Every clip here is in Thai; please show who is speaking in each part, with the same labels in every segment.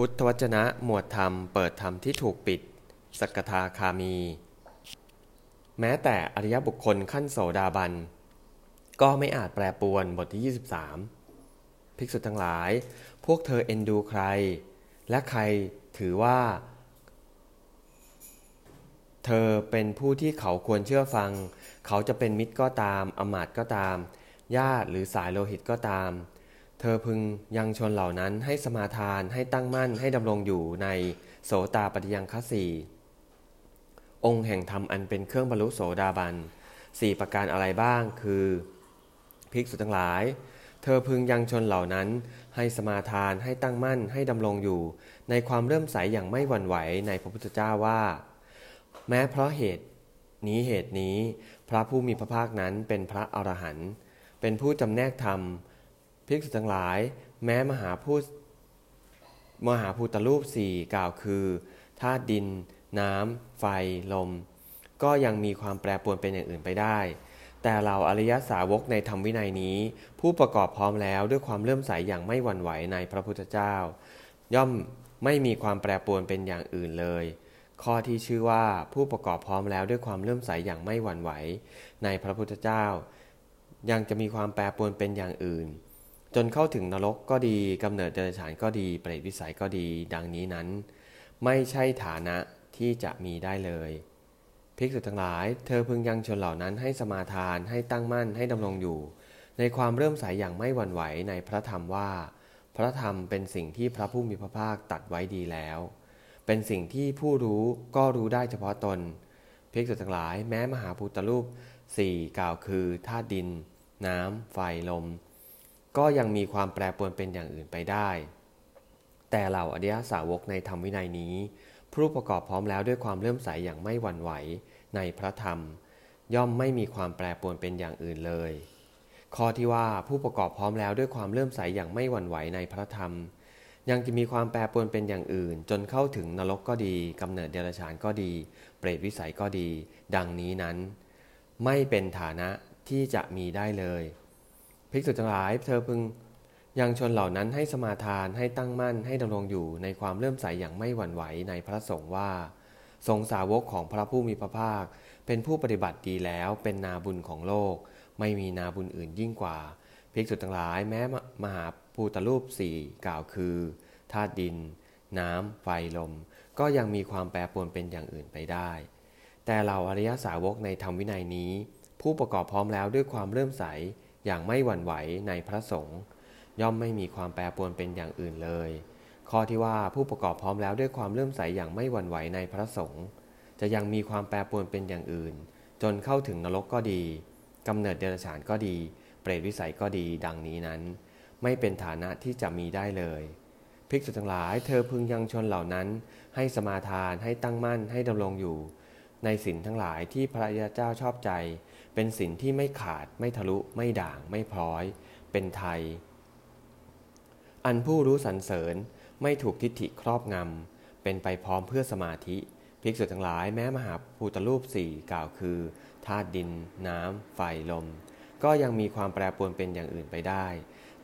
Speaker 1: พุทธวจนะหมวดธรรมเปิดธรรมที่ถูกปิด สกทาคามี แม้แต่อริยบุคคลขั้นโสดาบัน ก็ไม่อาจแปรปวนบทที่ 23 ภิกษุทั้งหลาย พวกเธอเอ็นดูใคร และใครถือว่า เธอเป็นผู้ที่เขาควรเชื่อฟัง เขาจะเป็นมิตรก็ตาม อมาตก็ตามญาติหรือสายโลหิตก็ตาม เธอพึงยังชนเหล่านั้นให้สมาทานให้ตั้งมั่นให้ดำรงอยู่ในโสตาปฏิยังคสีองค์แห่งธรรมอันเป็นเครื่องบรรลุโสดาบันสี่ประการอะไรบ้างคือ ภิกษุทั้งหลาย เธอพึงยังชนเหล่านั้น ให้สมาทานให้ตั้งมั่นให้ดำรงอยู่ ในความเริ่มใสอย่างไม่หวั่นไหวในพระพุทธเจ้าว่า แม้เพราะเหตุนี้เหตุนี้ พระผู้มีพระภาคนั้นเป็นพระอรหันต์เป็นผู้จำแนกธรรม ภิกษุทั้งหลาย แม้มหาพูดมหาภูตรูปสี่กล่าวคือธาตุดิน น้ำ ไฟ ลม ก็ยังมีความแปรปรวนเป็นอย่างอื่นไปได้ แต่เราอริยสาวกในธรรมวินัยนี้ ผู้ประกอบพร้อมแล้วด้วยความเลื่อมใสอย่างไม่หวั่นไหวในพระพุทธเจ้า ย่อมไม่มีความแปรปรวนเป็นอย่างอื่นเลย ข้อที่ชื่อว่าผู้ประกอบพร้อมแล้วด้วยความเลื่อมใสอย่างไม่หวั่นไหว ในพระพุทธเจ้า ยังจะมีความแปรปรวนเป็นอย่างอื่น จนเข้าถึงนรกก็ดีกำเนิดเดรัจฉานก็ดีเปรตวิสัยก็ดี ดังนี้นั้น ไม่ใช่ฐานะที่จะมีได้เลยภิกษุทั้งหลาย เธอพึงยังชนเหล่านั้นให้สมาทานให้ตั้งมั่นให้ดำรงอยู่ ในความเริ่มใสยอย่างไม่หวั่นไหวในพระธรรมว่า พระธรรมเป็นสิ่งที่พระผู้มีพระภาคตัดไว้ดีแล้ว เป็นสิ่งที่ผู้รู้ก็รู้ได้เฉพาะตนภิกษุทั้งหลายแม้มหาพุทธรูปสี่กล่าวคือธาตุดิน น้ำ ไฟลม ก็ยังมีความแปรปรวนเป็นอย่างอื่นไปได้ แต่เหล่าอริยสาวกในธรรมวินัยนี้ ผู้ประกอบพร้อมแล้วด้วยความเลื่อมใสอย่างไม่หวั่นไหวในพระธรรม ย่อมไม่มีความแปรปรวนเป็นอย่างอื่นเลย ข้อที่ว่าผู้ประกอบพร้อมแล้วด้วยความเลื่อมใสอย่างไม่หวั่นไหวในพระธรรม ยังจะมีความแปรปรวนเป็นอย่างอื่น จนเข้าถึงนรกก็ดีกำเนิดเดรัจฉานก็ดี เปรตวิสัยก็ดี ดังนี้นั้น ไม่เป็นฐานะที่จะมีได้เลย ภิกษุทั้งหลาย เธอพึงยังชนเหล่านั้นให้สมาทานให้ตั้งมั่นให้ดำรงอยู่ในความเลื่อมใสอย่างไม่หวั่นไหวในพระสงฆ์ว่าทรงสาวกของพระผู้มีพระภาค เป็นผู้ปฏิบัติดีแล้วเป็นนาบุญของโลก ไม่มีนาบุญอื่นยิ่งกว่า ภิกษุทั้งหลายแม้มหาภูตรูปสี่กล่าวคือธาตุดิน น้ำ ไฟลม ก็ยังมีความแปรปรวนเป็นอย่างอื่นไปได้ แต่เราอริยสาวกในธรรมวินัยนี้ ผู้ประกอบพร้อมแล้วด้วยความเลื่มใส อย่างไม่หวั่นไหวในพระสงฆ์ย่อมไม่มีความแปรปรวนเป็นอย่างอื่นเลย ข้อที่ว่าผู้ประกอบพร้อมแล้วด้วยความเลื่อมใสอย่างไม่หวั่นไหวในพระสงฆ์จะยังมีความแปรปรวนเป็นอย่างอื่น จนเข้าถึงนรกก็ดีกำเนิดเดรัจฉานก็ดี เปรตวิสัยก็ดีดังนี้นั้น ไม่เป็นฐานะที่จะมีได้เลยภิกษุทั้งหลายเธอพึงยังชนเหล่านั้น ให้สมาทานให้ตั้งมั่นให้ดำรงอยู่ ในสินทั้งหลายที่พระยาเจ้าชอบใจ เป็นสินที่ไม่ขาดไม่ทะลุไม่ด่างไม่พร้อย เป็นไทย อันผู้รู้สรรเสริญไม่ถูกทิฏฐิครอบงำเป็นไปพร้อมเพื่อสมาธิ ภิกษุทั้งหลายแม้มหาภูตรูปสี่กล่าวคือธาตุดิน น้ำไฟลม ก็ยังมีความแปรปรวนเป็นอย่างอื่นไปได้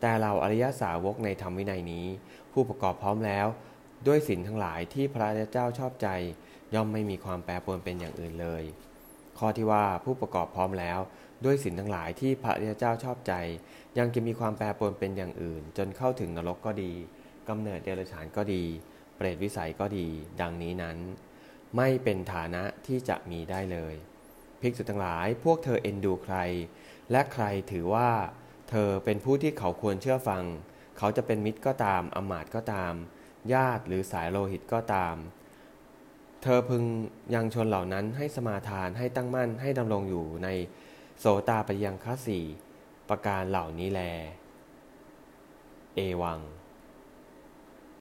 Speaker 1: แต่เราอริยสาวกในธรรมวินัยนี้ ผู้ประกอบพร้อมแล้ว ด้วยสินทั้งหลายที่พระเจ้าชอบใจ ย่อมไม่มีความแปรปรวนเป็นอย่างอื่นเลย ข้อที่ว่าผู้ประกอบพร้อมแล้ว ด้วยสินทั้งหลายที่พระริยเจ้าชอบใจ ยังจะมีความแปรปรวนเป็นอย่างอื่น จนเข้าถึงนรกก็ดีกำเนิดเดรัจฉานก็ดี เปรตวิสัยก็ดี ดังนี้นั้น ไม่เป็นฐานะที่จะมีได้เลยภิกษุทั้งหลายพวกเธอเอ็นดูใคร และใครถือว่า เธอเป็นผู้ที่เขาควรเชื่อฟัง เขาจะเป็นมิตรก็ตามอมาตก็ตาม ญาติหรือสายโลหิตก็ตาม เธอพึงยังชนเหล่านั้นให้สมาทานให้ตั้งมั่นให้ดำรงอยู่ในโสตาปยังคสีประการเหล่านี้แล เอวัง